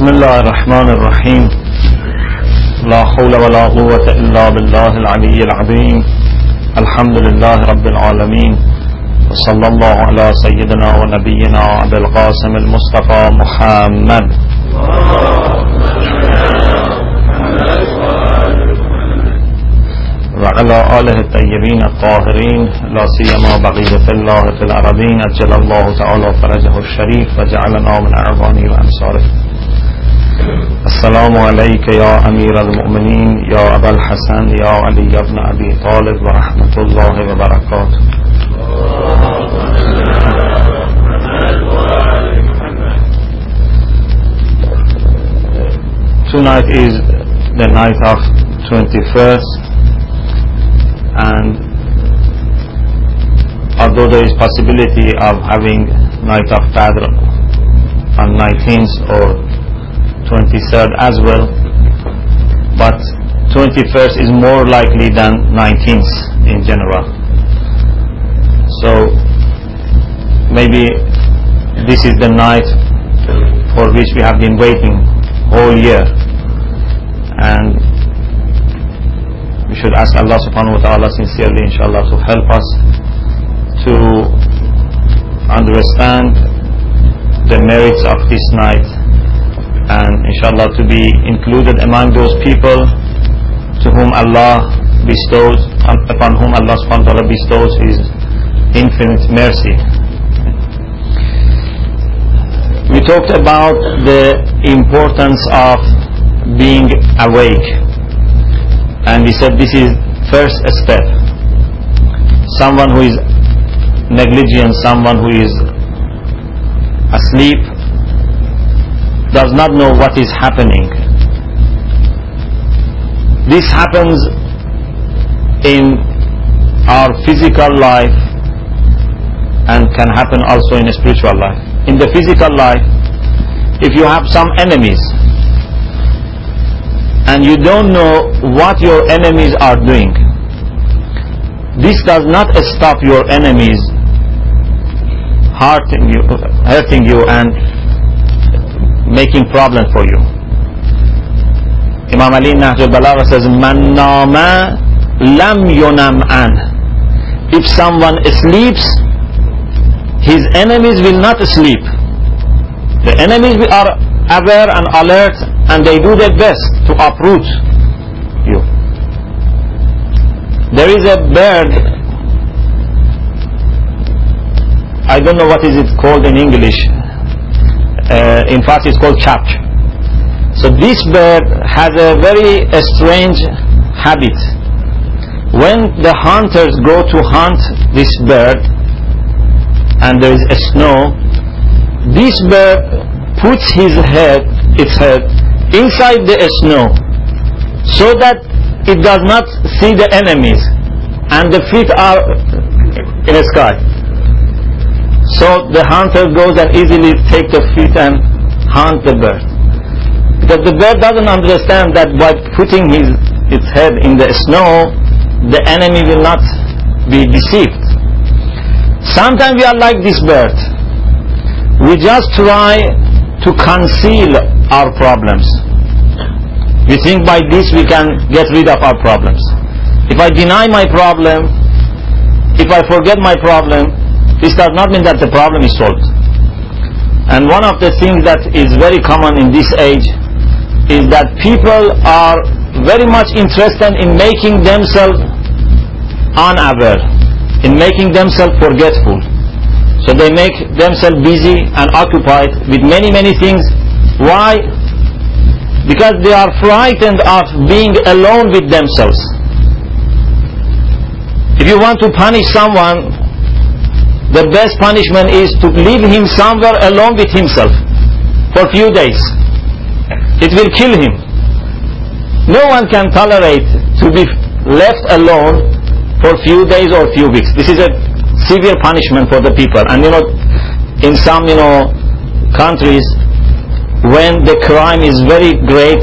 بسم الله الرحمن الرحيم. لا حول ولا قوة إلا بالله العلي العظيم. الحمد لله رب العالمين. وصلى الله على سيدنا ونبينا أبي القاسم المصطفى محمد. وعلى آله الطيبين الطاهرين لا سيما بقية الله في الأرضين أجل الله تعالى فرجه الشريف وجعلنا من أعوانه وأنصاره السلام عليك يا أمير المؤمنين يا أبا الحسن يا علي بن أبي طالب ورحمة الله وبركاته Tonight is the night of 21st and although there is possibility of having night of Qadr on 19th or 23rd as well. But 21st is more likely than 19th in general. So maybe this is the night for which we have been waiting whole year. And we should ask Allah subhanahu wa ta'ala sincerely inshallah to help us to understand the merits of this night and inshallah to be included among those people to whom Allah bestows upon whom Allah subhanahu wa ta'ala bestows his infinite mercy. We talked about the importance of being awake. And we said this is first step. Someone who is negligent someone who is asleep does not know what is happening. This happens in our physical life and can happen also in a spiritual life. In the physical life if you have some enemies and you don't know what your enemies are doing this does not stop your enemies hurting you, hurting you and making problem for you. Imam Ali Nahj al-Balagha says man lam yunam an. If someone sleeps his enemies will not sleep. The enemies are aware and alert and they do their best to uproot you. There is a bird, I don't know what is it called in English, uh, in fact it's called chap. So this bird has a very a strange habit. When the hunters go to hunt this bird and there is a snow, this bird puts his head, its head, inside the snow so that it does not see the enemies and the feet are in the sky. So the hunter goes and easily takes the feet and hunt the bird. Because the bird doesn't understand that by putting his its head in the snow, the enemy will not be deceived. Sometimes we are like this bird. We just try to conceal our problems. We think by this we can get rid of our problems. If I deny my problem, if I forget my problem, this does not mean that the problem is solved. And one of the things that is very common in this age is that people are very much interested in making themselves unaware, in making themselves forgetful. So they make themselves busy and occupied with many, many things. Why? Because they are frightened of being alone with themselves. If you want to punish someone, the best punishment is to leave him somewhere alone with himself for a few days. It will kill him. No one can tolerate to be left alone for a few days or few weeks. This is a severe punishment for the people. And you know, in some you know countries, when the crime is very great,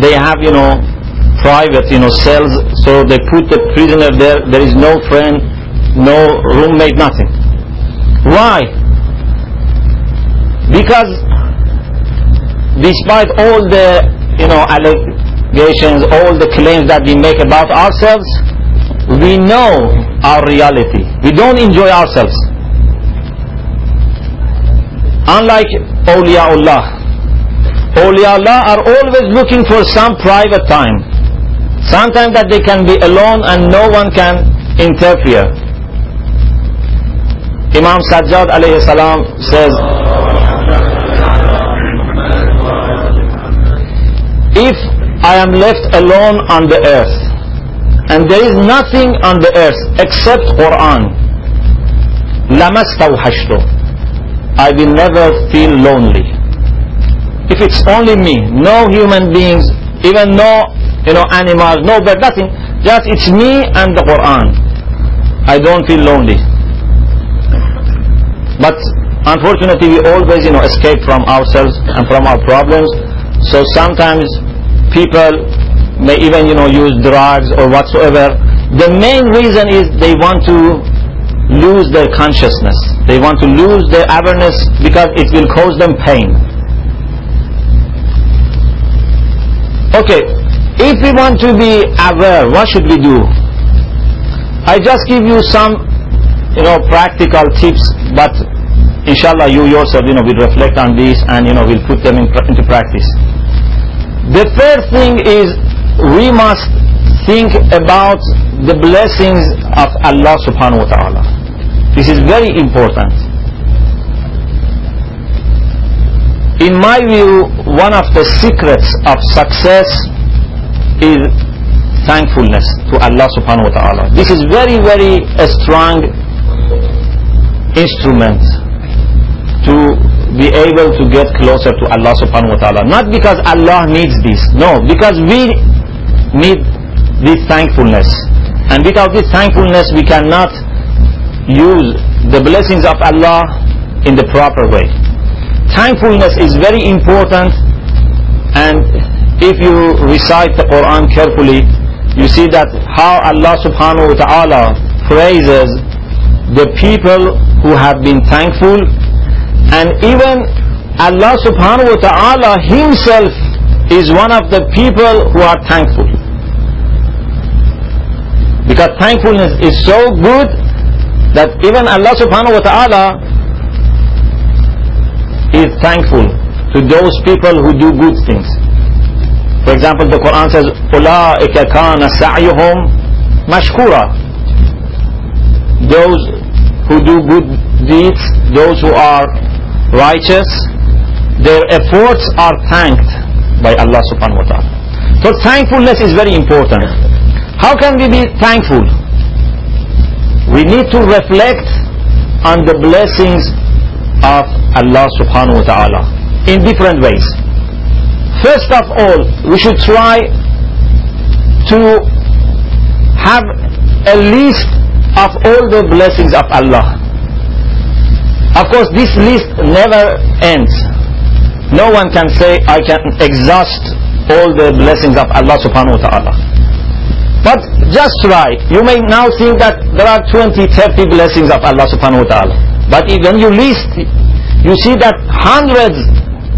they have you know private you know cells. So they put the prisoner there. There is no friend, no roommate, nothing. Why? Because despite all the, you know, allegations, all the claims that we make about ourselves, we know our reality. We don't enjoy ourselves. Unlike awliyaullah. Awliyaullah are always looking for some private time. Sometimes that they can be alone and no one can interfere. Imam Sajjad alayhi salam says, If I am left alone on the earth, and there is nothing on the earth except Quran, لَمَسْتَوْحَشْتُ I will never feel lonely. If it's only me, no human beings, even no you know, animals, no bird, nothing, just it's me and the Quran. I don't feel lonely. But unfortunately we always you know escape from ourselves and from our problems. So sometimes people may even you know use drugs or whatsoever. The main reason is they want to lose their consciousness. They want to lose their awareness because it will cause them pain. Okay if we want to be aware what should we do? I just give you some you know practical tips but inshallah you yourself you know will reflect on these and you know will put them in, into practice. The third thing is we must think about the blessings of Allah subhanahu wa ta'ala. This is very important. In my view one of the secrets of success is thankfulness to Allah subhanahu wa ta'ala. This is very very strong instrument to be able to get closer to Allah subhanahu wa ta'ala. Not because Allah needs this, no, because we need this thankfulness. And without this thankfulness we cannot use the blessings of Allah in the proper way. Thankfulness is very important and if you recite the Quran carefully, you see that how Allah subhanahu wa ta'ala praises the people who have been thankful and even Allah subhanahu wa ta'ala himself is one of the people who are thankful. Because thankfulness is so good that even Allah subhanahu wa ta'ala is thankful to those people who do good things. For example, the Quran says, أُولَٰئِكَ كَانَ سَعْيُهُمْ مَشْكُورًا Those who do good deeds, those who are righteous, their efforts are thanked by Allah subhanahu wa ta'ala. So thankfulness is very important. How can we be thankful? We need to reflect on the blessings of Allah subhanahu wa ta'ala in different ways. First of all, we should try to have a list of all the blessings of Allah of course, this list never ends. No one can say, I can exhaust all the blessings of Allah subhanahu wa ta'ala. But just try. You may now think that there are 20, 30 blessings of Allah subhanahu wa ta'ala. But when you list, you see that hundreds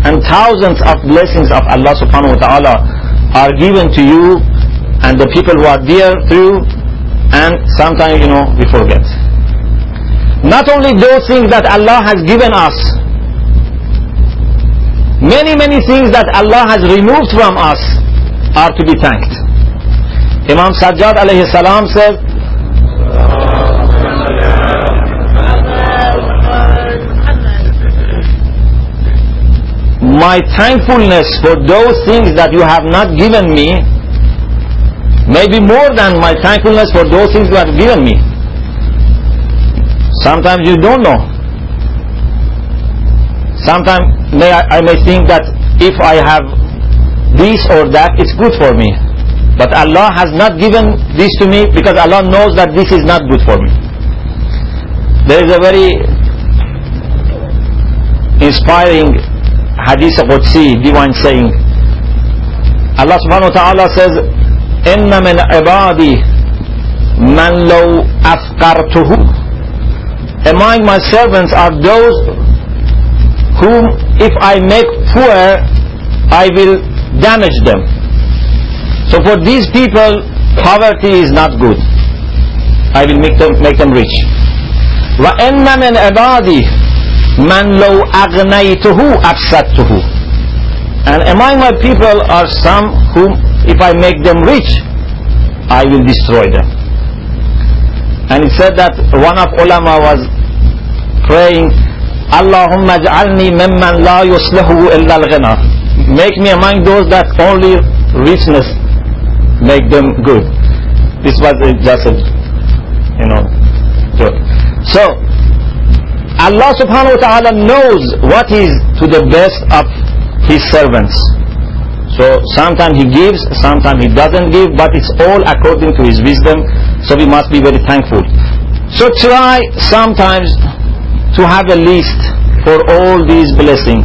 and thousands of blessings of Allah subhanahu wa ta'ala are given to you and the people who are dear to you and sometimes, you know, we forget. Not only those things that Allah has given us, many, many things that Allah has removed from us are to be thanked. Imam Sajjad alayhi salam says, My thankfulness for those things that you have not given me may be more than my thankfulness for those things you have given me. Sometimes you don't know. Sometimes may I, I may think that if I have this or that, it's good for me. But Allah has not given this to me because Allah knows that this is not good for me. There is a very inspiring hadith of Qudsi, divine saying. Allah subhanahu wa ta'ala says, إِنَّ مِنْ عِبَادِي مَنْ لَوْ أَفْقَرْتُهُ among my servants are those whom if I make poor I will damage them. So for these people, poverty is not good. I will make them, make them rich. وَإِنَّ مِنْ عِبَادِي مَنْ لَوْ أَغْنَيْتُهُ أَفْسَدْتُهُ And among my people are some whom, if I make them rich, I will destroy them. And it said that one of ulama was praying, Allahumma ja'alni mimman la yuslihu illa al-ghina. Make me among those that only richness make them good. This was just a, you know, joke. So, Allah subhanahu wa ta'ala knows what is to the best of His servants. So sometimes He gives, sometimes He doesn't give, but it's all according to His wisdom, so we must be very thankful. So try sometimes to have a list for all these blessings,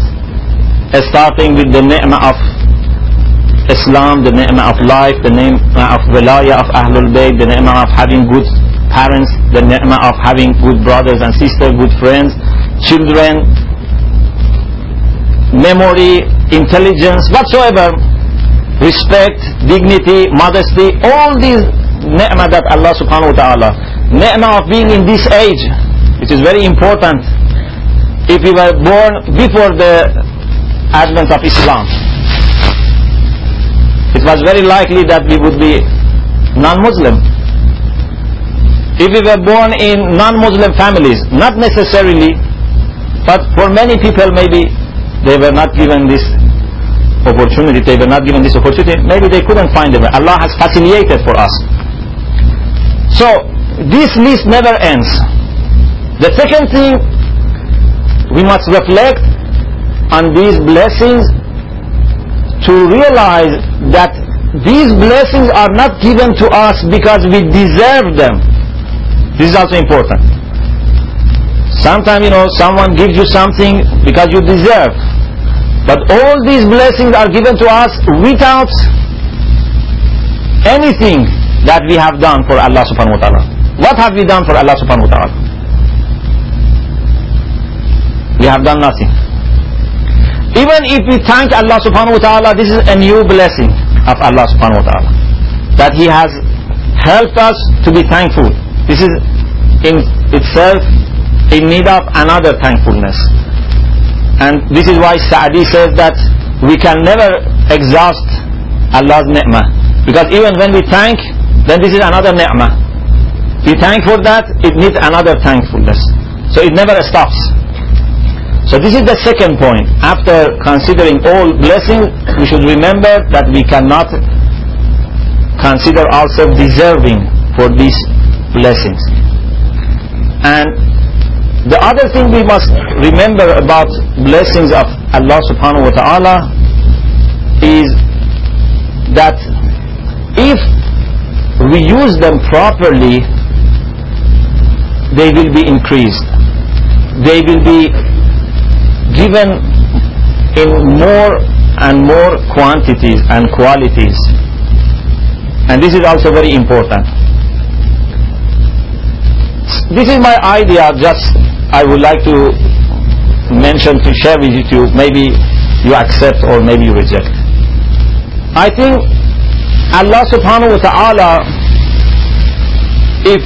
uh, starting with the ni'mah of Islam, the ni'mah of life, the ni'mah of wilayah of Ahlul Bayt, the ni'mah of having good parents, the ni'mah of having good brothers and sisters, good friends, children, memory, intelligence, whatsoever, respect, dignity, modesty, all these ni'mah that Allah subhanahu wa ta'ala, ni'mah of being in this age, which is very important if we were born before the advent of Islam. It was very likely that we would be non-Muslim. If we were born in non-Muslim families, not necessarily, but for many people maybe they were not given this opportunity, they were not given this opportunity, maybe they couldn't find it. Allah has facilitated for us. So, this list never ends. The second thing, we must reflect on these blessings to realize that these blessings are not given to us because we deserve them. This is also important. Sometimes, you know, someone gives you something because you deserve. But all these blessings are given to us without anything that we have done for Allah subhanahu wa ta'ala. What have we done for Allah subhanahu wa ta'ala? We have done nothing. Even if we thank Allah subhanahu wa ta'ala, this is a new blessing of Allah subhanahu wa ta'ala. That He has helped us to be thankful. This is in itself in need of another thankfulness. And this is why Saadi says that we can never exhaust Allah's ni'mah. Because even when we thank, then this is another ni'mah. We thank for that, it needs another thankfulness. So it never stops. So this is the second point. After considering all blessings, we should remember that we cannot consider ourselves deserving for these blessings. And the other thing we must remember about blessings of Allah subhanahu wa ta'ala is that if we use them properly, they will be increased. They will be given in more and more quantities and qualities. And this is also very important. This is my idea, just I would like to mention to share with you, maybe you accept or maybe you reject. I think Allah subhanahu wa ta'ala, if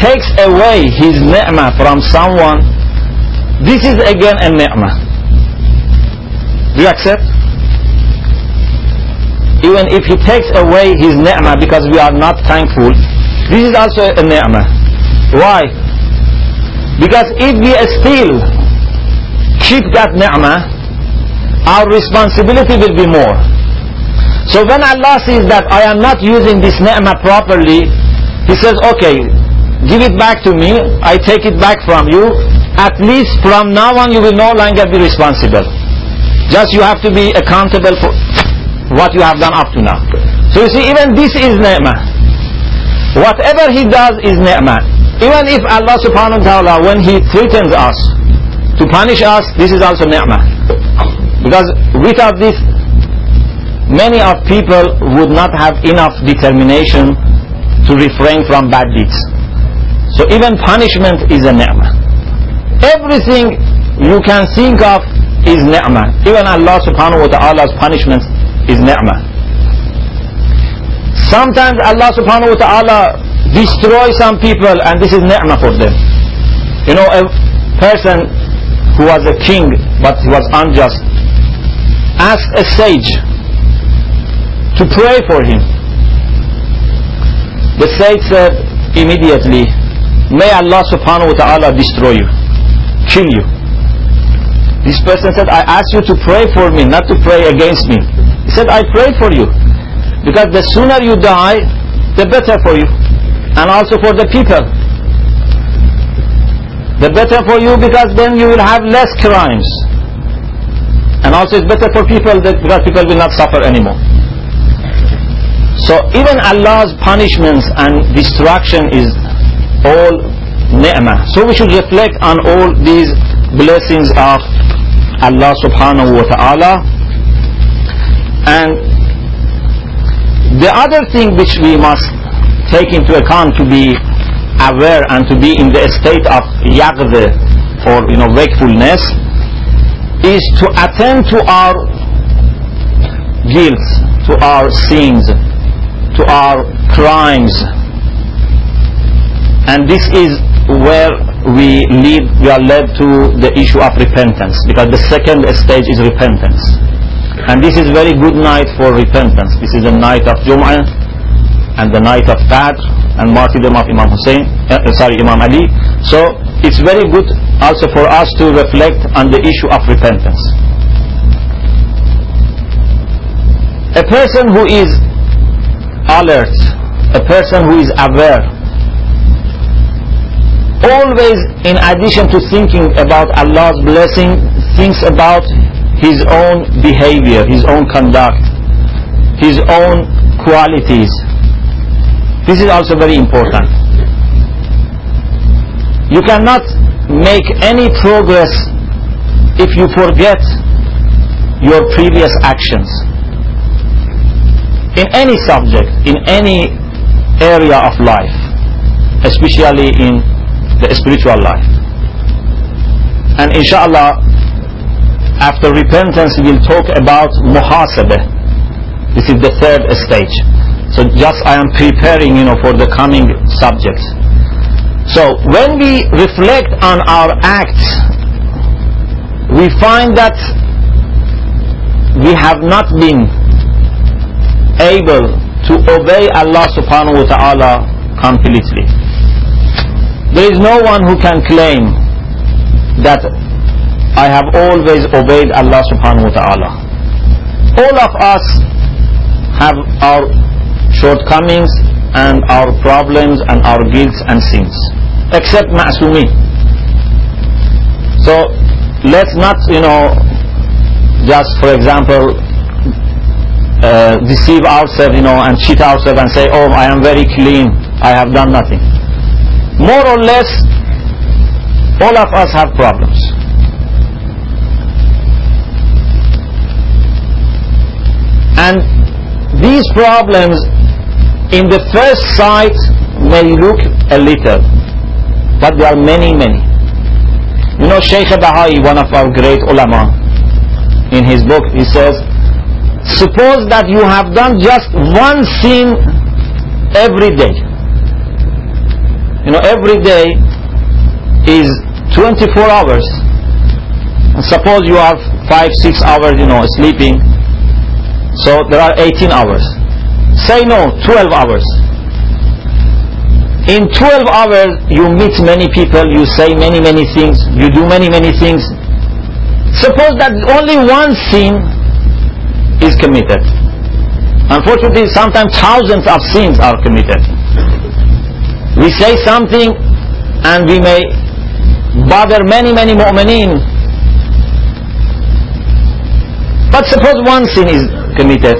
takes away his ni'mah from someone, this is again a ni'mah. Do you accept? Even if he takes away his ni'mah because we are not thankful, this is also a ni'mah. Why? Because if we still keep that ni'mah, our responsibility will be more. So when Allah sees that I am not using this ni'mah properly, He says, okay, give it back to me, I take it back from you, at least from now on you will no longer be responsible. Just you have to be accountable for what you have done up to now. So you see, even this is ni'mah. Whatever He does is ni'mah. Even if Allah subhanahu wa ta'ala, when He threatens us to punish us, this is also ni'mah. Because without this, many of people would not have enough determination to refrain from bad deeds. So even punishment is a ni'mah. Everything you can think of is ni'mah. Even Allah subhanahu wa ta'ala's punishment is ni'mah. Sometimes Allah subhanahu wa ta'ala destroys some people and this is ni'mah for them. You know, a person who was a king but he was unjust asked a sage to pray for him. The sage said immediately, May Allah subhanahu wa ta'ala destroy you, kill you. This person said, I ask you to pray for me, not to pray against me. He said, I pray for you. Because the sooner you die, the better for you. And also for the people. The better for you because then you will have less crimes. And also it's better for people that, because people will not suffer anymore. So even Allah's punishments and destruction is all ni'mah. So we should reflect on all these blessings of Allah subhanahu wa ta'ala and the other thing which we must take into account to be aware and to be in the state of yaqd or you know wakefulness is to attend to our guilt to our sins to our crimes and this is where we lead, we are led to the issue of repentance because the second stage is repentance. And this is very good night for repentance. This is the night of Jum'ah and the night of Qadr and martyrdom of Imam Hussein, uh, sorry, Imam Ali. So it's very good also for us to reflect on the issue of repentance. A person who is alert, a person who is aware always in addition to thinking about Allah's blessing thinks about his own behavior his own conduct his own qualities this is also very important you cannot make any progress if you forget your previous actions in any subject in any area of life especially in the spiritual life. And inshallah, after repentance, we'll talk about muhasabah. This is the third stage. So just I am preparing, you know, for the coming subjects. So when we reflect on our acts, we find that we have not been able to obey Allah subhanahu wa ta'ala completely. There is no one who can claim that I have always obeyed Allah subhanahu wa ta'ala. All of us have our shortcomings and our problems and our guilts and sins. Except ma'sumi. So let's not, you know, just for example, uh, deceive ourselves, you know, and cheat ourselves and say, oh, I am very clean, I have done nothing more or less all of us have problems. And these problems in the first sight may look a little, but there are many, many. You know, Shaykh Bahai, one of our great ulama, in his book, he says, suppose that you have done just one sin every day. You know every day is 24 hours. And suppose you are 5 6 hours you know sleeping. So there are 18 hours say no 12 hours in 12 hours you meet many people you say many many things you do many many things suppose that only one sin is committed unfortunately sometimes thousands of sins are committed we say something and we may bother many, many mu'mineen. But suppose one sin is committed.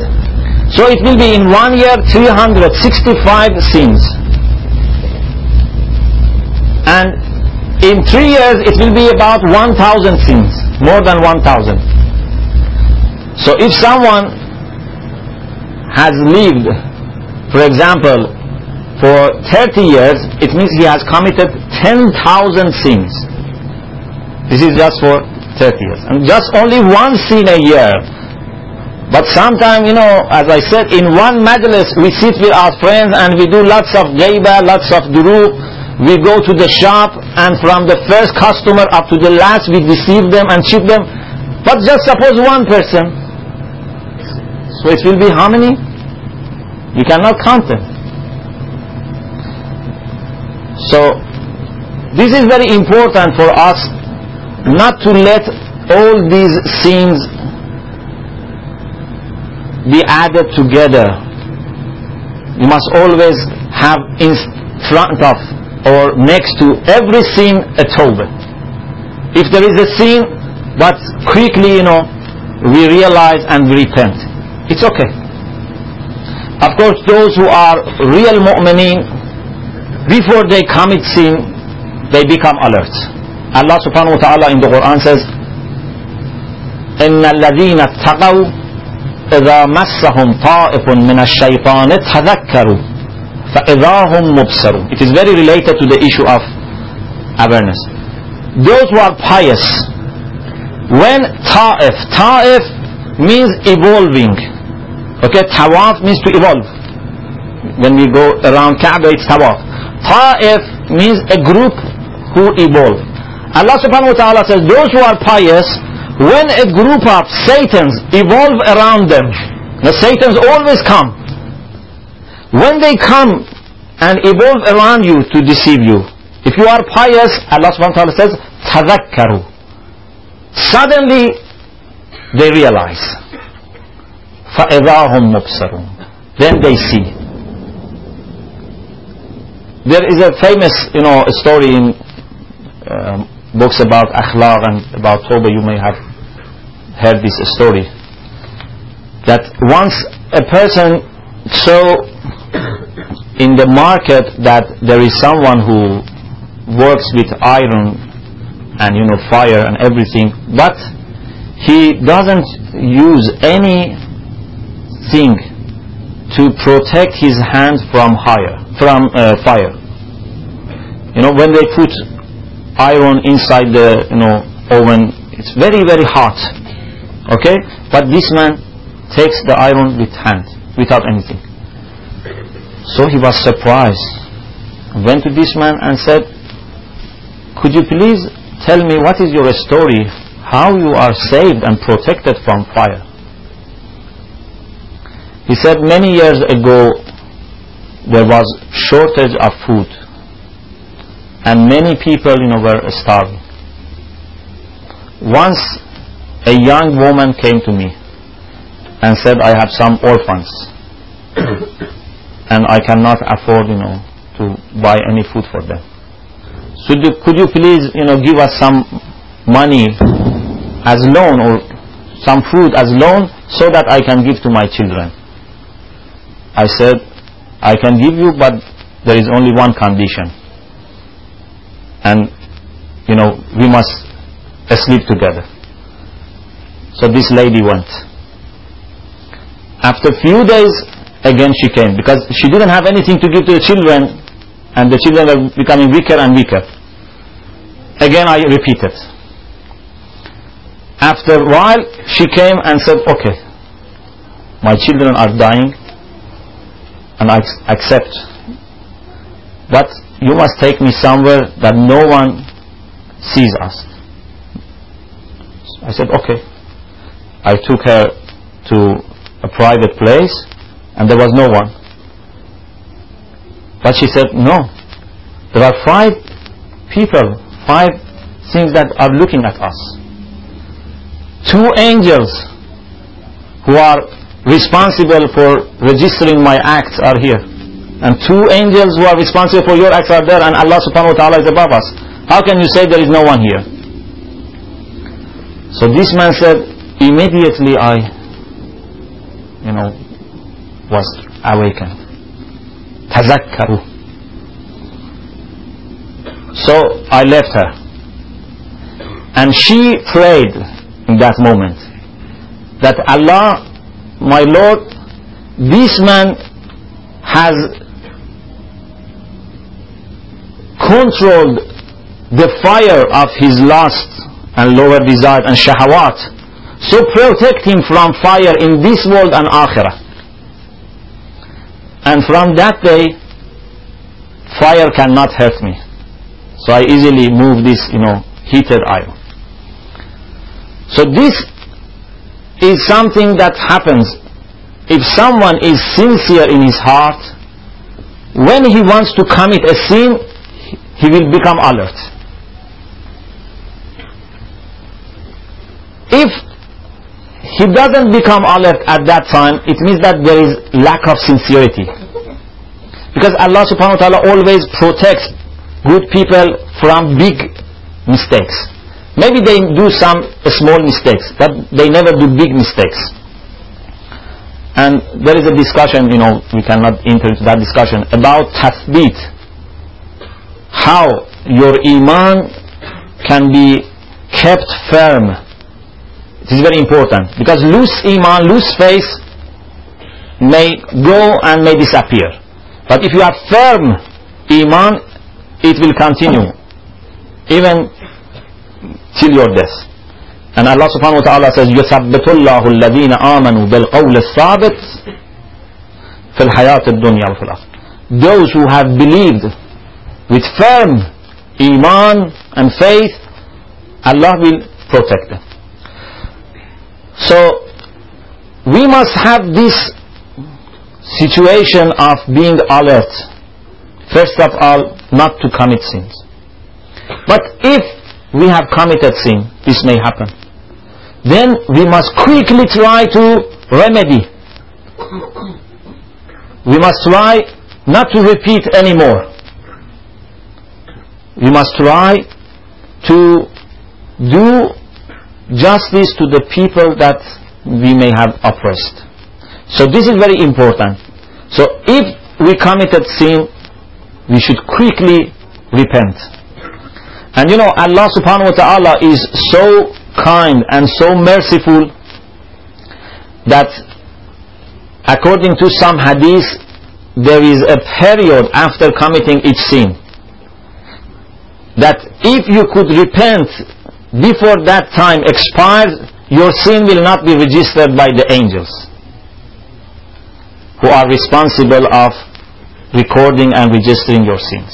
So it will be in one year 365 sins. And in three years it will be about 1,000 sins. More than 1,000. So if someone has lived, for example, for 30 years, it means he has committed 10,000 sins. This is just for 30 years. And just only one sin a year. But sometimes, you know, as I said, in one majlis, we sit with our friends and we do lots of gaiba, lots of duru. We go to the shop and from the first customer up to the last, we deceive them and cheat them. But just suppose one person. So it will be how many? You cannot count them. So, this is very important for us not to let all these sins be added together. You must always have in front of or next to every sin a tawbah. If there is a sin, but quickly, you know, we realize and we repent. It's okay. Of course, those who are real mu'mineen, before they commit sin, they become alert. Allah subhanahu wa ta'ala in the Quran says, إن الذين اتقوا إذا مسهم طائف من الشيطان تذكروا فإذا هم مبصرون It is very related to the issue of awareness. Those who are pious, when ta'if, ta'if means evolving. Okay, tawaf means to evolve. When we go around Kaaba, it's tawaf. Ta'if means a group who evolve. Allah subhanahu wa ta'ala says, those who are pious, when a group of Satans evolve around them, the Satans always come. When they come and evolve around you to deceive you, if you are pious, Allah subhanahu wa ta'ala says, تَذَكَّرُوا Suddenly, they realize. فَإِذَا هُمْ مُبْصَرُونَ Then they see. There is a famous, you know, story in um, books about akhlaq and about Tawbah, you may have heard this story. That once a person saw in the market that there is someone who works with iron and you know fire and everything, but he doesn't use anything to protect his hand from fire. From uh, fire. You know when they put iron inside the you know oven it's very very hot okay? But this man takes the iron with hand without anything. So he was surprised. Went to this man and said could you please tell me what is your story? How you are saved and protected from fire? He said many years ago there was shortage of food and many people you know were starving. Once a young woman came to me and said i have some orphans and i cannot afford you know to buy any food for them. So do, could you please you know give us some money as loan or some food as loan so that i can give to my children? I said i can give you but there is only one condition. And you know we must sleep together so this lady went. After few days again she came. Because she didn't have anything to give to the children and the children were becoming weaker and weaker. Again I repeated. After a while she came and said okay my children are dying and I accept. But you must take me somewhere that no one sees us. I said, okay. I took her to a private place and there was no one. But she said, no. There are five people, five things that are looking at us. Two angels who are responsible for registering my acts are here and two angels who are responsible for your acts are there and Allah subhanahu wa ta'ala is above us. How can you say there is no one here? So this man said, immediately I, you know, was awakened. Tazakkaru. So I left her. And she prayed in that moment that Allah, my Lord, this man has controlled the fire of his lust and lower desire and shahawat. So protect him from fire in this world and akhirah. And from that day, fire cannot hurt me. So I easily move this, you know, heated iron. So this is something that happens if someone is sincere in his heart, when he wants to commit a sin, he will become alert. If he doesn't become alert at that time, it means that there is lack of sincerity. Because Allah subhanahu wa ta'ala always protects good people from big mistakes. Maybe they do some small mistakes, but they never do big mistakes. And there is a discussion, you know, we cannot enter into that discussion, about tathbit, how your iman can be kept firm. It is very important because loose iman, loose faith may go and may disappear. But if you have firm iman, it will continue even till your death. And Allah subhanahu wa ta'ala says, يثبت الله الذين آمنوا بالقول الثابت في الحياة الدنيا وفي الآخرة. Those who have believed with firm iman and faith, Allah will protect them. So, we must have this situation of being alert. First of all, not to commit sins. But if we have committed sin, this may happen. Then we must quickly try to remedy. We must try not to repeat anymore we must try to do justice to the people that we may have oppressed. So this is very important. So if we committed sin, we should quickly repent. And you know, Allah subhanahu wa ta'ala is so kind and so merciful that according to some hadith, there is a period after committing each sin that if you could repent before that time expires, your sin will not be registered by the angels who are responsible of recording and registering your sins.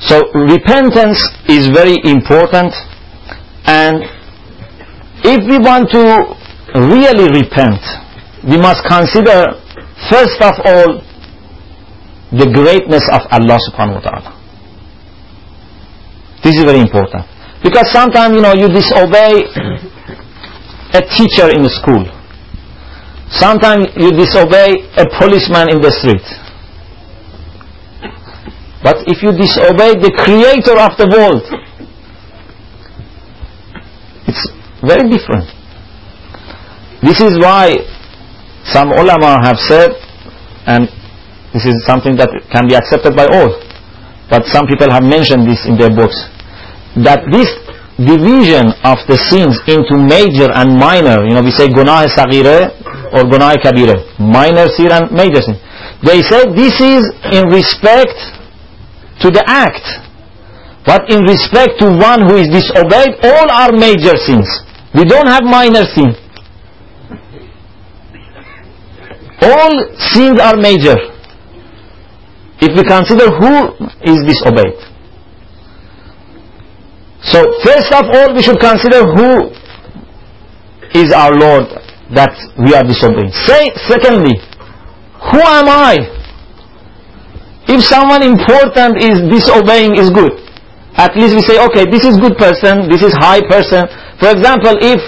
So repentance is very important and if we want to really repent, we must consider first of all the greatness of Allah subhanahu wa ta'ala. This is very important. Because sometimes, you know, you disobey a teacher in the school. Sometimes you disobey a policeman in the street. But if you disobey the creator of the world, it's very different. This is why some ulama have said, and this is something that can be accepted by all. But some people have mentioned this in their books. That this division of the sins into major and minor, you know, we say gunah sagire or gunah kabire, minor sin and major sin. They say this is in respect to the act. But in respect to one who is disobeyed, all are major sins. We don't have minor sin. All sins are major if we consider who is disobeyed. So first of all we should consider who is our Lord that we are disobeying. Say, secondly, who am I? If someone important is disobeying is good. At least we say, okay, this is good person, this is high person. For example, if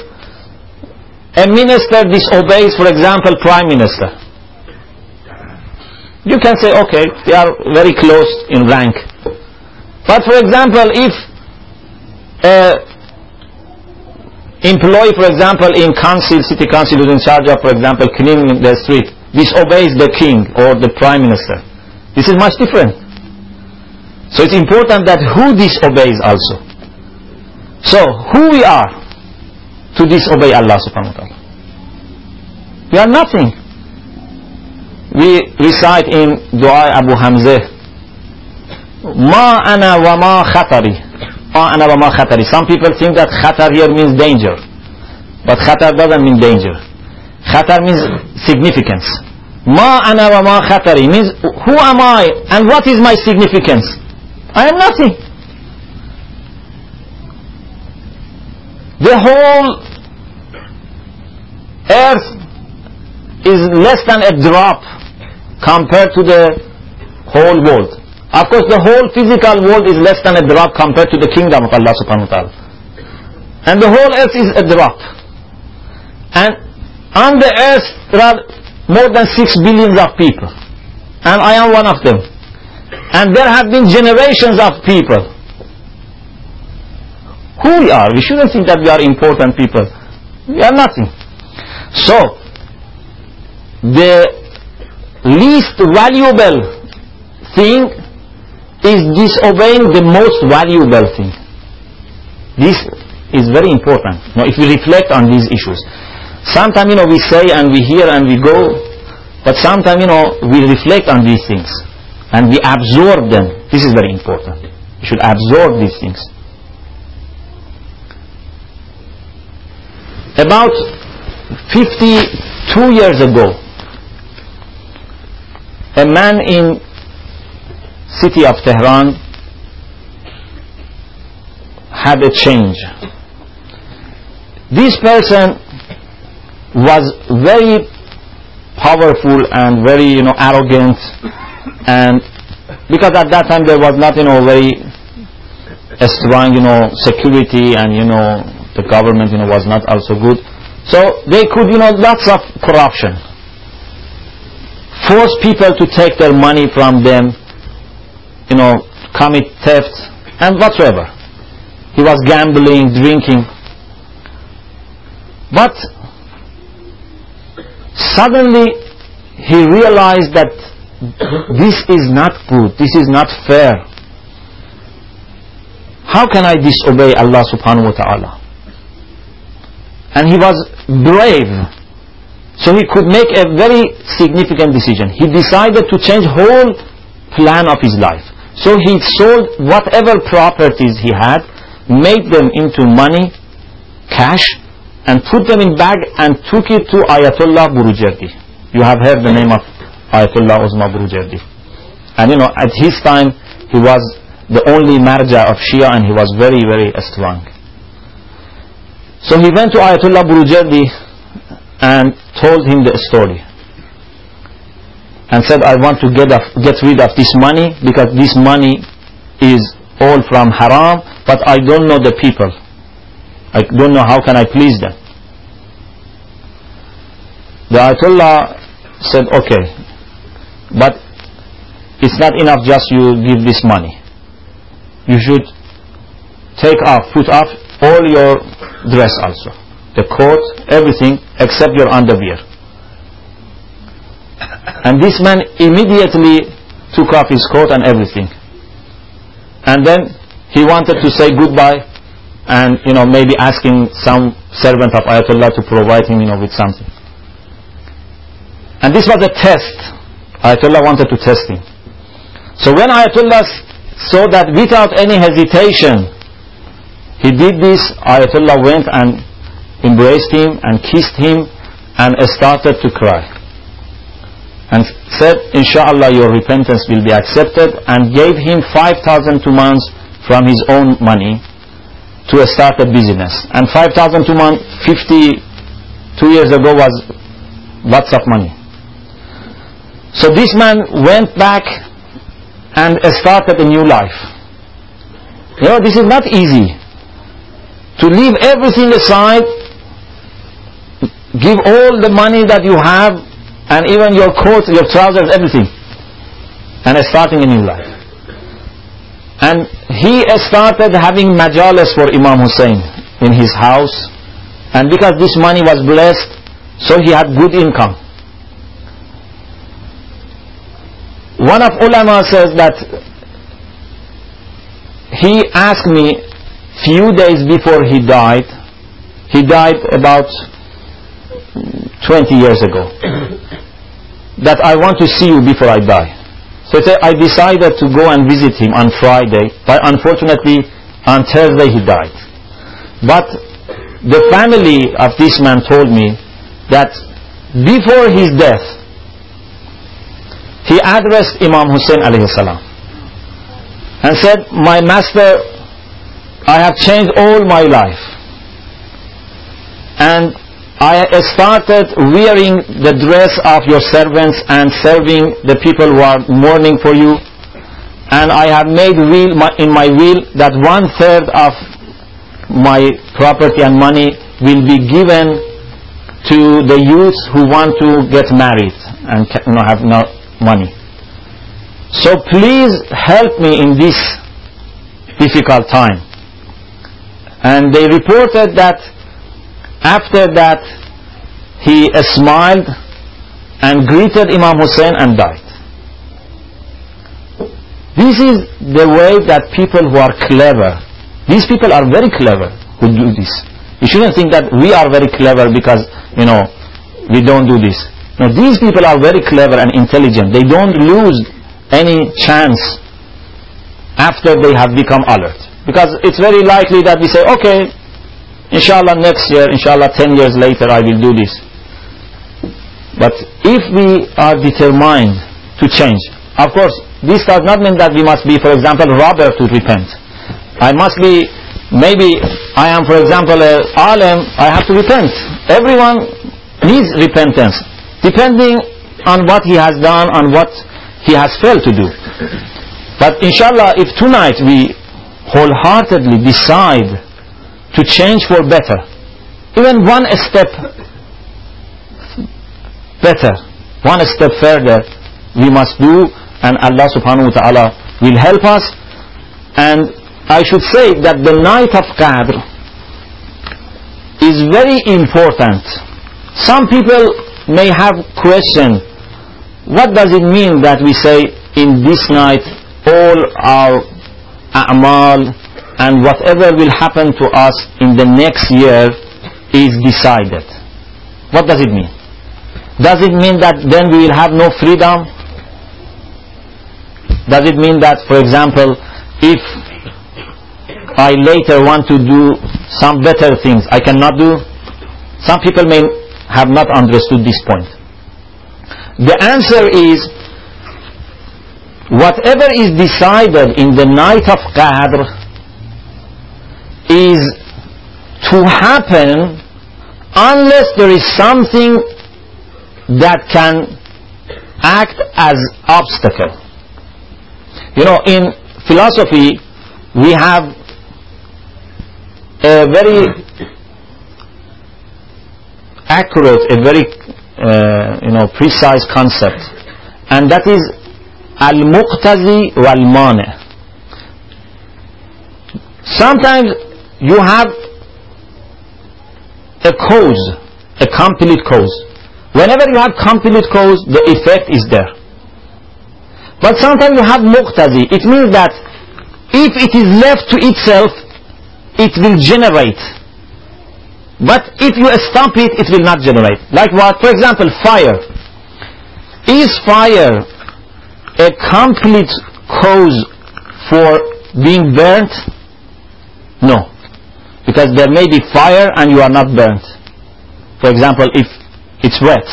a minister disobeys, for example, prime minister, you can say, okay, they are very close in rank. But for example, if Uh, employee, for example, in council, city council who's in charge of, for example, cleaning the street, disobeys the king or the prime minister, this is much different. So it's important that who disobeys also. So who we are to disobey Allah subhanahu wa ta'ala. We are nothing we recite in Dua Abu Hamza Ma ana wa ma khatari wa ma khatari. Some people think that khatar here means danger. But khatar doesn't mean danger. Khatar means significance. Ma ana ma khatari means who am I and what is my significance? I am nothing. The whole earth is less than a drop compared to the whole world. Of course, the whole physical world is less than a drop compared to the kingdom of Allah subhanahu wa ta'ala. And the whole earth is a drop. And on the earth there are more than six billions of people. And I am one of them. And there have been generations of people. Who we are? We shouldn't think that we are important people. We are nothing. So, the least valuable thing is disobeying the most valuable thing. This is very important. Now, if we reflect on these issues, sometimes you know we say and we hear and we go, but sometimes you know we reflect on these things and we absorb them. This is very important. We should absorb these things. About 52 years ago, a man in city of Tehran had a change. This person was very powerful and very you know arrogant. And because at that time there was not you know very strong you know security and you know the government you know was not also good. So they could you know lots of corruption. Force people to take their money from them you know, commit theft and whatsoever. He was gambling, drinking. But suddenly he realized that this is not good, this is not fair. How can I disobey Allah subhanahu wa ta'ala? And he was brave. So he could make a very significant decision. He decided to change whole plan of his life. So he sold whatever properties he had, made them into money, cash, and put them in bag and took it to Ayatollah Burujerdi. You have heard the name of Ayatollah Uzma Burujerdi. And you know, at his time, he was the only marja of Shia and he was very, very strong. So he went to Ayatollah Burujerdi and told him the story and said, I want to get, get rid of this money because this money is all from haram, but I don't know the people. I don't know how can I please them. The Ayatollah said, okay, but it's not enough just you give this money. You should take off, put off all your dress also. The coat, everything except your underwear. And this man immediately took off his coat and everything. And then he wanted to say goodbye and, you know, maybe asking some servant of Ayatollah to provide him, you know, with something. And this was a test. Ayatollah wanted to test him. So when Ayatollah saw that without any hesitation, he did this, Ayatollah went and embraced him and kissed him and started to cry and said, Inshallah, your repentance will be accepted, and gave him 5,000 tumans from his own money to start a business. And 5,000 tumans 52 years ago was lots of money. So this man went back and started a new life. You know, this is not easy. To leave everything aside, give all the money that you have and even your coat, your trousers, everything. And starting a new life. And he started having majalis for Imam Hussein in his house. And because this money was blessed, so he had good income. One of ulama says that he asked me few days before he died, he died about 20 years ago that I want to see you before I die. So I decided to go and visit him on Friday, but unfortunately On Thursday he died. But the family of this man told me that before his death, he addressed Imam Hussein alayhi salam and said, My master, I have changed all my life. And I started wearing the dress of your servants and serving the people who are mourning for you. And I have made will in my will that one third of my property and money will be given to the youths who want to get married and have no money. So please help me in this difficult time. And they reported that after that, he smiled and greeted Imam Hussein and died. This is the way that people who are clever, these people are very clever who do this. You shouldn't think that we are very clever because, you know, we don't do this. Now these people are very clever and intelligent. They don't lose any chance after they have become alert. Because it's very likely that we say, okay, Inshallah next year, inshallah 10 years later I will do this. But if we are determined to change, of course, this does not mean that we must be, for example, robber to repent. I must be, maybe I am, for example, a alim, I have to repent. Everyone needs repentance, depending on what he has done, on what he has failed to do. But inshallah, if tonight we wholeheartedly decide to change for better. Even one step better, one step further we must do and Allah subhanahu wa ta'ala will help us. And I should say that the night of Qadr is very important. Some people may have question, what does it mean that we say in this night all our a'mal and whatever will happen to us in the next year is decided. What does it mean? Does it mean that then we will have no freedom? Does it mean that, for example, if I later want to do some better things, I cannot do? Some people may have not understood this point. The answer is, whatever is decided in the night of Qadr is to happen unless there is something that can act as obstacle. You know, in philosophy, we have a very accurate, a very uh, you know precise concept, and that is al-muqtazi wal-mani. Sometimes you have a cause, a complete cause. Whenever you have complete cause, the effect is there. But sometimes you have muqtazi. It means that if it is left to itself, it will generate. But if you stop it, it will not generate. Like what? For example, fire. Is fire a complete cause for being burnt? No. Because there may be fire and you are not burnt. For example, if it's wet.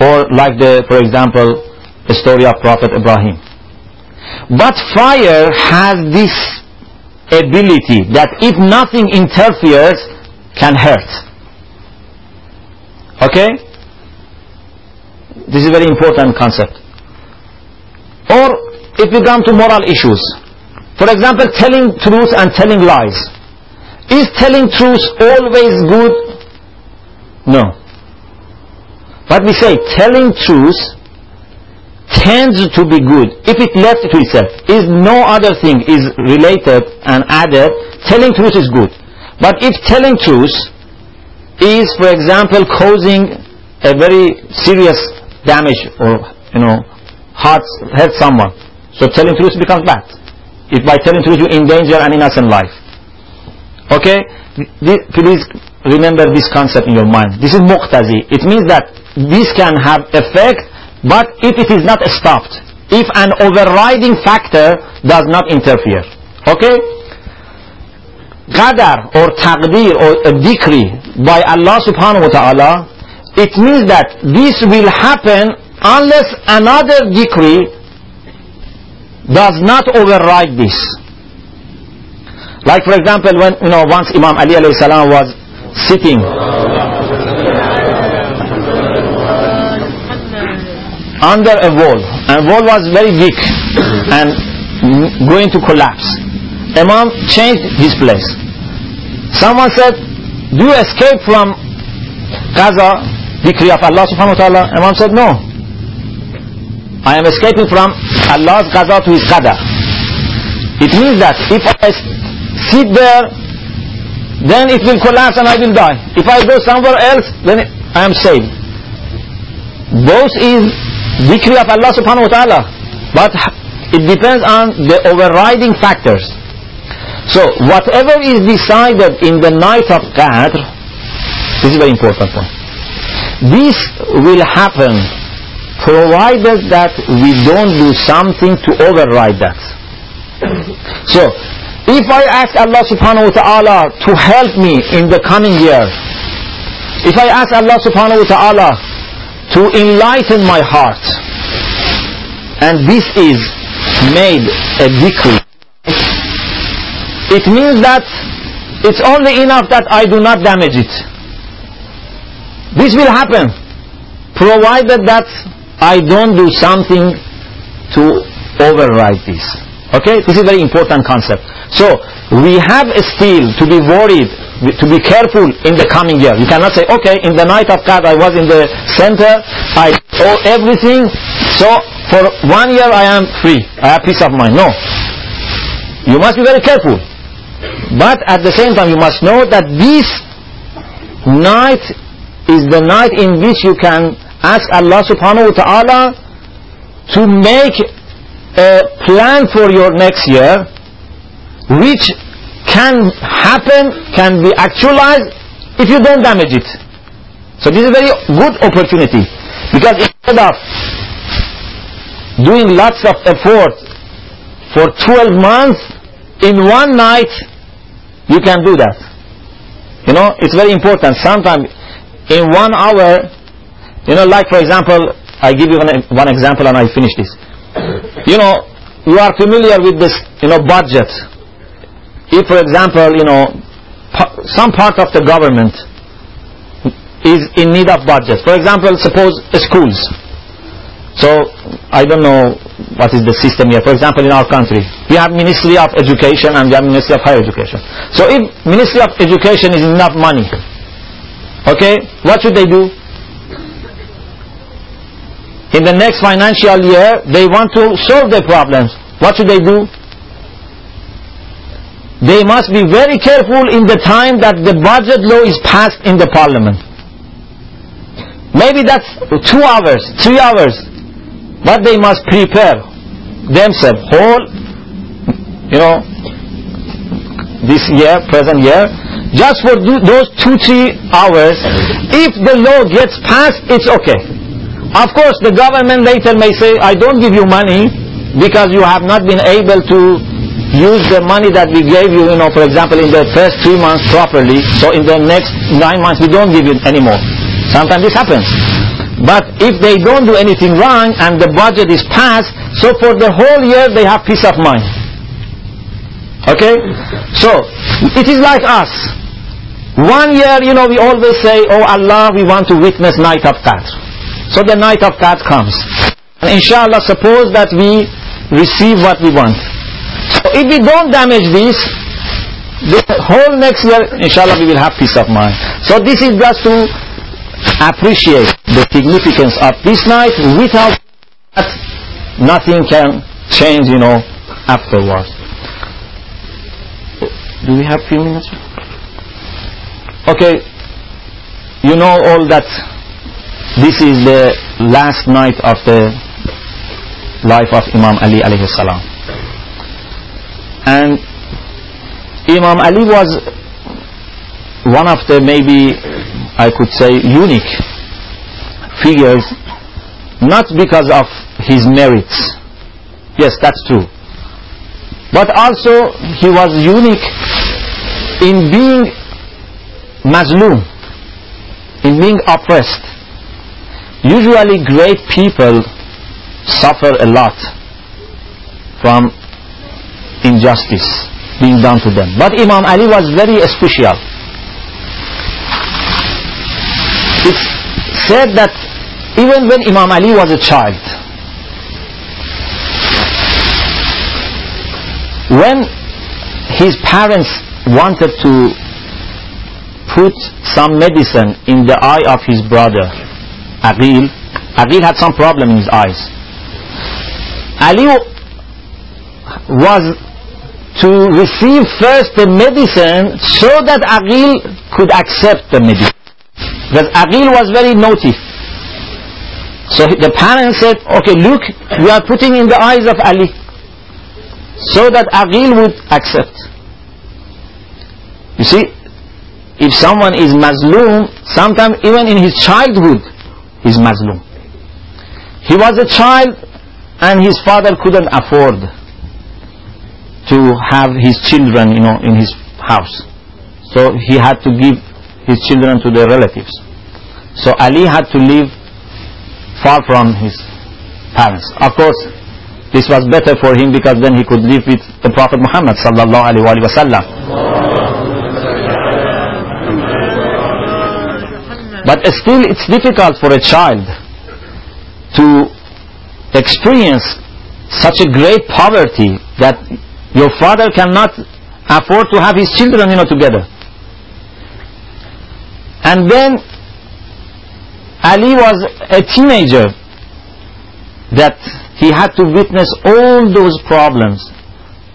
Or like the, for example, the story of Prophet Ibrahim. But fire has this ability that if nothing interferes, can hurt. Okay? This is a very important concept. Or if we come to moral issues. For example, telling truth and telling lies. Is telling truth always good? No. But we say telling truth tends to be good if it left to itself. Is no other thing is related and added, telling truth is good. But if telling truth is, for example, causing a very serious damage or, you know, hurt, hurt someone, so telling truth becomes bad. If by telling truth you endanger an innocent life. Okay? Please remember this concept in your mind. This is muqtazi. It means that this can have effect, but if it is not stopped, if an overriding factor does not interfere. Okay? qadar or taqdir or a decree by Allah subhanahu wa ta'ala, it means that this will happen unless another decree does not override this. Like for example, when you know once Imam Ali alayhi salam was sitting under a wall, and wall was very big and going to collapse. Imam changed his place. Someone said, "Do you escape from Qada, decree of Allah subhanahu wa taala?" Imam said, "No. I am escaping from Allah's Qada to His Qadar." It means that if I sit there, then it will collapse and I will die. If I go somewhere else, then I am saved. Both is decree of Allah subhanahu wa ta'ala. But it depends on the overriding factors. So whatever is decided in the night of Qadr, this is very important point. This will happen provided that we don't do something to override that. So if I ask Allah subhanahu wa ta'ala to help me in the coming year, if I ask Allah subhanahu wa ta'ala to enlighten my heart, and this is made a decree, it means that it's only enough that I do not damage it. This will happen, provided that I don't do something to override this. Okay, this is very important concept. So we have still to be worried, to be careful in the coming year. You cannot say, okay, in the night of Qadr I was in the center, I owe everything, so for one year I am free, I have peace of mind. No. You must be very careful. But at the same time you must know that this night is the night in which you can ask Allah subhanahu wa ta'ala to make a plan for your next year which can happen, can be actualized if you don't damage it. So this is a very good opportunity because instead of doing lots of effort for 12 months in one night you can do that. You know, it's very important. Sometimes in one hour, you know, like for example, I give you one, one example and I finish this you know, you are familiar with this, you know, budget. If, for example, you know, some part of the government is in need of budget. For example, suppose schools. So, I don't know what is the system here. For example, in our country, we have Ministry of Education and we have Ministry of Higher Education. So, if Ministry of Education is enough money, okay, what should they do? In the next financial year, they want to solve their problems. What should they do? They must be very careful in the time that the budget law is passed in the parliament. Maybe that's two hours, three hours. But they must prepare themselves whole, you know, this year, present year, just for those two, three hours. If the law gets passed, it's okay. Of course, the government later may say, I don't give you money because you have not been able to use the money that we gave you, you know, for example, in the first three months properly. So in the next nine months, we don't give you anymore. Sometimes this happens. But if they don't do anything wrong and the budget is passed, so for the whole year they have peace of mind. Okay? So, it is like us. One year, you know, we always say, Oh Allah, we want to witness night of Qadr. So the night of that comes. And inshallah, suppose that we receive what we want. So if we don't damage this, the whole next year, inshallah, we will have peace of mind. So this is just to appreciate the significance of this night. Without that, nothing can change, you know, afterwards. Do we have few minutes? Okay, you know all that this is the last night of the life of Imam Ali alayhi salam. And Imam Ali was one of the maybe I could say unique figures not because of his merits. Yes, that's true. But also he was unique in being mazloom, in being oppressed. Usually great people suffer a lot from injustice being done to them. But Imam Ali was very special. It's said that even when Imam Ali was a child, when his parents wanted to put some medicine in the eye of his brother, Aqil, Aqil had some problem in his eyes. Ali was to receive first the medicine so that Aqil could accept the medicine. Because Aqil was very naughty. So the parents said, okay, look, we are putting in the eyes of Ali so that Aqil would accept. You see, if someone is mazloom, sometimes even in his childhood, he's mazloom. He was a child and his father couldn't afford to have his children, you know, in his house. So he had to give his children to their relatives. So Ali had to live far from his parents. Of course, this was better for him because then he could live with the Prophet Muhammad sallallahu alaihi wasallam. But still, it's difficult for a child to experience such a great poverty that your father cannot afford to have his children, you know, together. And then Ali was a teenager that he had to witness all those problems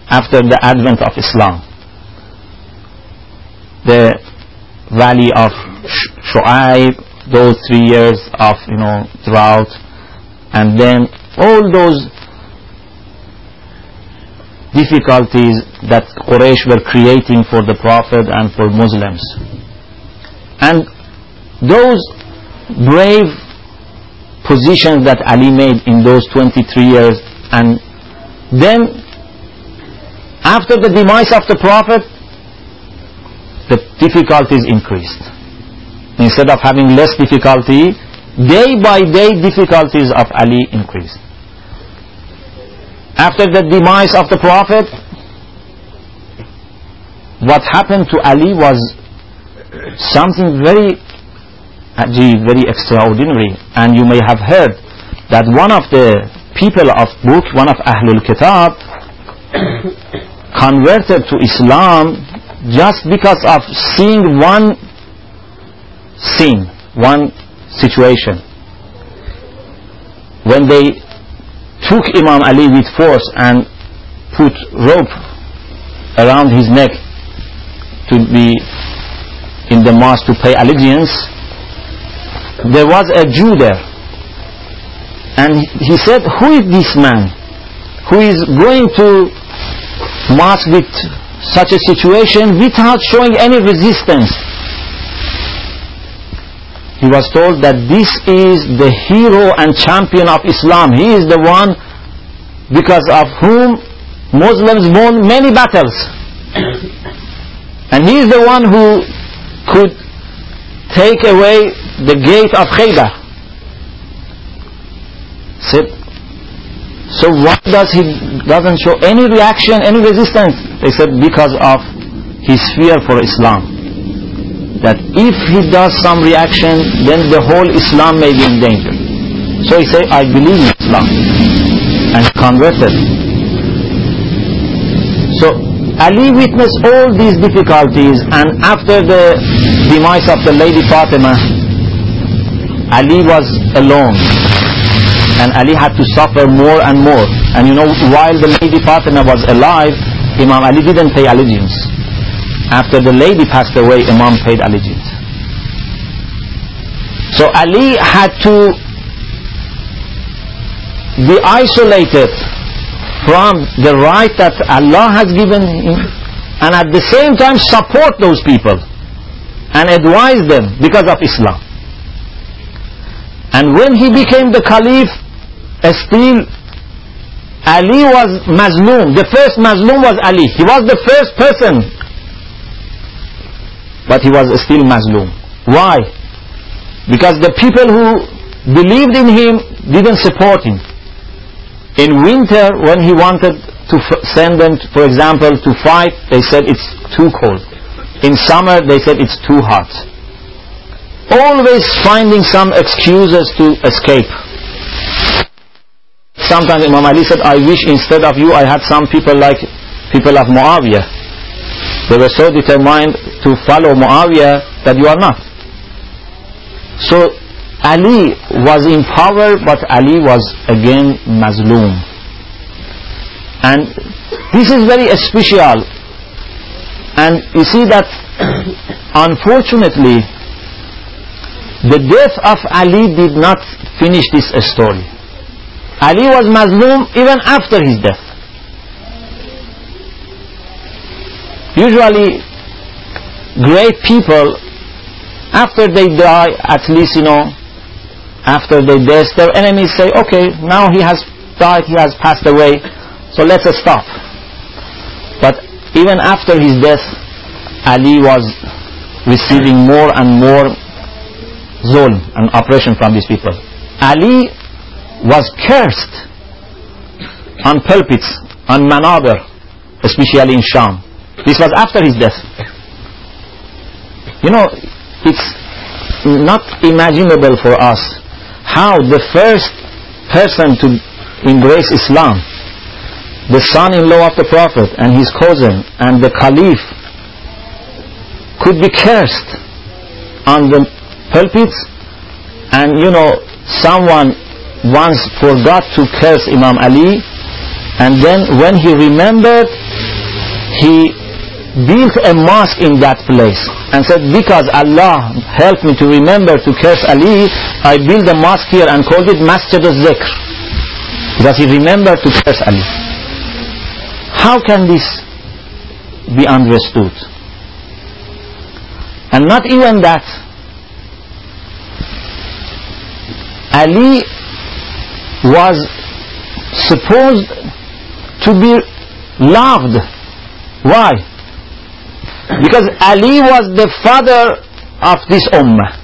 after the advent of Islam. The valley of Shu'aib, those three years of, you know, drought, and then all those difficulties that Quraysh were creating for the Prophet and for Muslims. And those brave positions that Ali made in those 23 years and then after the demise of the Prophet the difficulties increased. Instead of having less difficulty, day by day difficulties of Ali increased. After the demise of the Prophet, what happened to Ali was something very uh, ajib, very extraordinary. And you may have heard that one of the people of book, one of Ahlul Kitab, converted to Islam just because of seeing one scene, one situation. When they took Imam Ali with force and put rope around his neck to be in the mosque to pay allegiance, there was a Jew there. And he said, who is this man who is going to mosque with such a situation without showing any resistance? He was told that this is the hero and champion of Islam. He is the one because of whom Muslims won many battles. and he is the one who could take away the gate of Khaybar. So, so why does he doesn't show any reaction, any resistance? They said because of his fear for Islam that if he does some reaction, then the whole Islam may be in danger. So he said, I believe in Islam. And converted. So Ali witnessed all these difficulties and after the demise of the Lady Fatima, Ali was alone. And Ali had to suffer more and more. And you know, while the Lady Fatima was alive, Imam Ali didn't pay allegiance after the lady passed away, Imam paid allegiance. So Ali had to be isolated from the right that Allah has given him and at the same time support those people and advise them because of Islam. And when he became the Caliph, still Ali was Mazlum. The first Mazlum was Ali. He was the first person but he was still Mazlum. Why? Because the people who believed in him didn't support him. In winter, when he wanted to send them, for example, to fight, they said it's too cold. In summer, they said it's too hot. Always finding some excuses to escape. Sometimes Imam Ali said, I wish instead of you I had some people like people of Muawiyah. They were so determined to follow Muawiyah that you are not. So Ali was in power but Ali was again Mazloom. And this is very special. And you see that unfortunately the death of Ali did not finish this story. Ali was Mazlum even after his death. Usually, great people, after they die, at least, you know, after they death, their enemies say, okay, now he has died, he has passed away, so let's stop. But even after his death, Ali was receiving more and more zulm and oppression from these people. Ali was cursed on pulpits, on manabir, especially in Sham. This was after his death. You know, it's not imaginable for us how the first person to embrace Islam, the son-in-law of the Prophet and his cousin and the Caliph could be cursed on the pulpits and you know someone once forgot to curse Imam Ali and then when he remembered he built a mosque in that place and said because Allah helped me to remember to curse Ali I built a mosque here and called it Masjid al-Zikr because he remembered to curse Ali how can this be understood and not even that Ali was supposed to be loved. Why? Because Ali was the father of this ummah.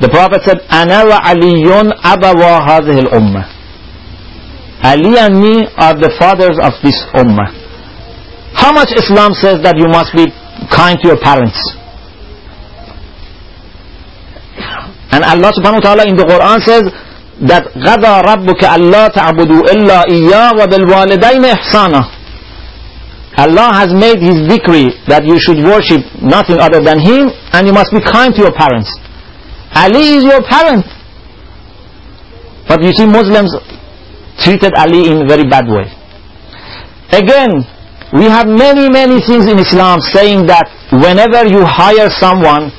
The Prophet said, أنا وعلي أبوا هذه الأمة. Ali and me are the fathers of this ummah. How much Islam says that you must be kind to your parents? And Allah subhanahu wa ta'ala in the Quran says, that غَذَا رَبُّكَ أَلَّا تَعْبُدُوا إِلَّا إِيَّا وَبِالْوَالِدَيْنِ إِحْسَانًا Allah has made His decree that you should worship nothing other than Him and you must be kind to your parents. Ali is your parent. But you see Muslims treated Ali in a very bad way. Again, we have many, many things in Islam saying that whenever you hire someone,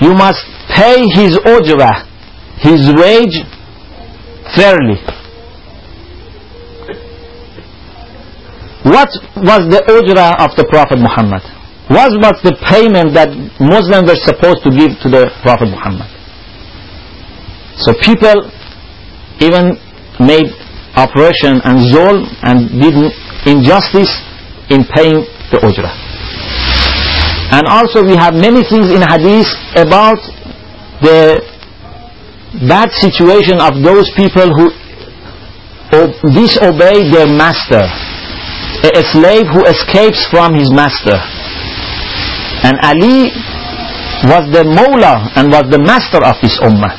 you must pay his ujrah, his wage fairly. What was the ujra of the Prophet Muhammad? What was the payment that Muslims were supposed to give to the Prophet Muhammad? So people even made oppression and zulm and did injustice in paying the ujra. And also we have many things in hadith about the bad situation of those people who disobey their master. A slave who escapes from his master. And Ali was the Mawla and was the master of this ummah.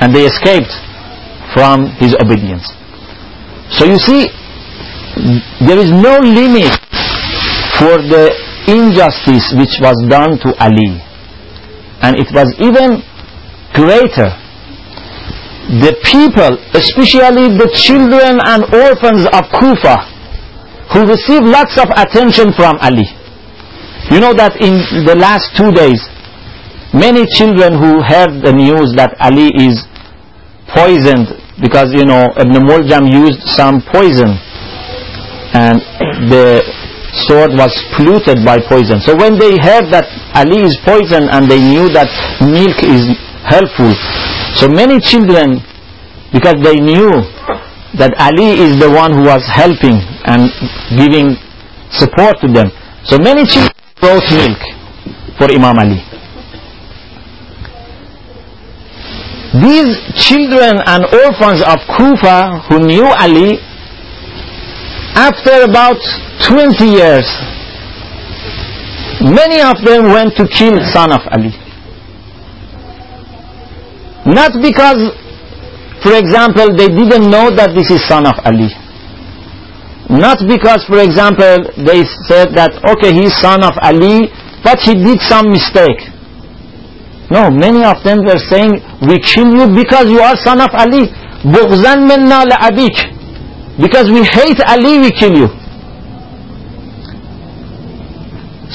And they escaped from his obedience. So you see, there is no limit for the injustice which was done to Ali. And it was even greater the people, especially the children and orphans of Kufa, who received lots of attention from Ali. You know that in the last two days, many children who heard the news that Ali is poisoned because, you know, Ibn Muljam used some poison and the sword was polluted by poison. So when they heard that Ali is poisoned and they knew that milk is helpful, so many children, because they knew that Ali is the one who was helping and giving support to them. So many children brought milk. for Imam Ali. These children and orphans of Kufa who knew Ali, after about 20 years, many of them went to kill son of Ali. Not because, for example, they didn't know that this is son of Ali. Not because, for example, they said that, okay, he's son of Ali, but he did some mistake. No, many of them were saying, we kill you because you are son of Ali. بغزا منا لأبيك. Because we hate Ali, we kill you.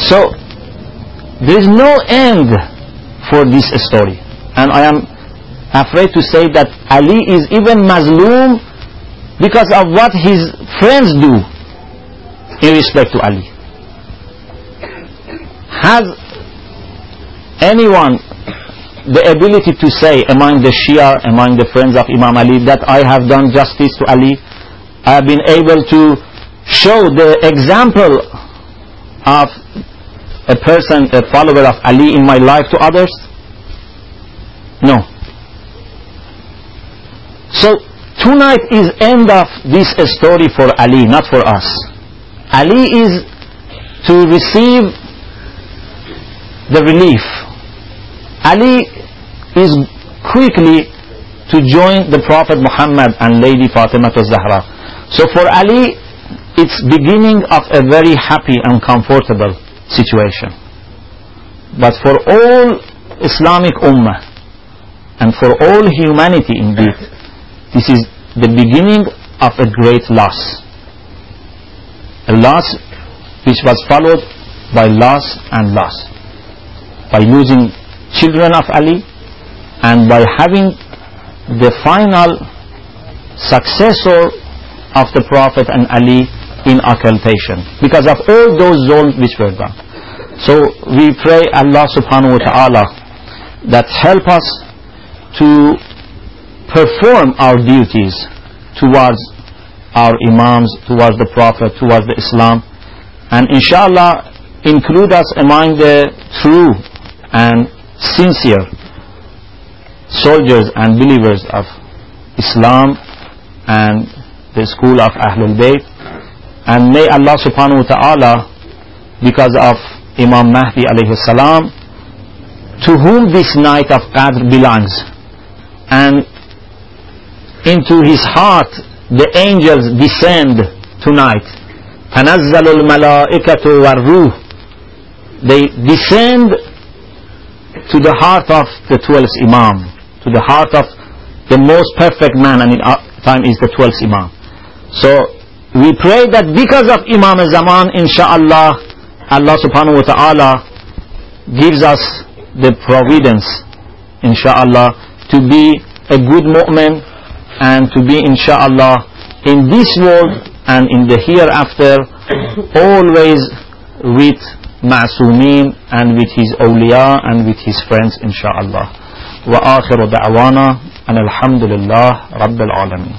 So, there is no end for this story. And I am afraid to say that Ali is even mazloom because of what his friends do in respect to Ali. Has anyone the ability to say among the Shia, among the friends of Imam Ali, that I have done justice to Ali. I have been able to show the example of a person, a follower of Ali in my life to others? No. So tonight is end of this story for Ali, not for us. Ali is to receive the relief Ali is quickly to join the Prophet Muhammad and Lady Fatima Zahra. So for Ali, it's beginning of a very happy and comfortable situation. But for all Islamic Ummah and for all humanity indeed, this is the beginning of a great loss. A loss which was followed by loss and loss. By losing children of Ali and by having the final successor of the Prophet and Ali in occultation because of all those zones which were done. So we pray Allah subhanahu wa ta'ala that help us to perform our duties towards our imams, towards the Prophet, towards the Islam. And inshallah include us among the true and sincere soldiers and believers of Islam and the school of Ahlul Bayt. And may Allah subhanahu wa ta'ala because of Imam Mahdi alayhi salam to whom this night of Qadr belongs and into his heart the angels descend tonight تنزل الملائكة والروح they descend to the heart of the 12th Imam, to the heart of the most perfect man, and in our time is the 12th Imam. So we pray that because of Imam Zaman, inshallah, Allah subhanahu wa ta'ala gives us the providence, inshallah, to be a good mu'min and to be, inshallah, in this world and in the hereafter, always with معصومين and with his awliya and with his friends inshallah وآخر دعوانا أن الحمد لله رب العالمين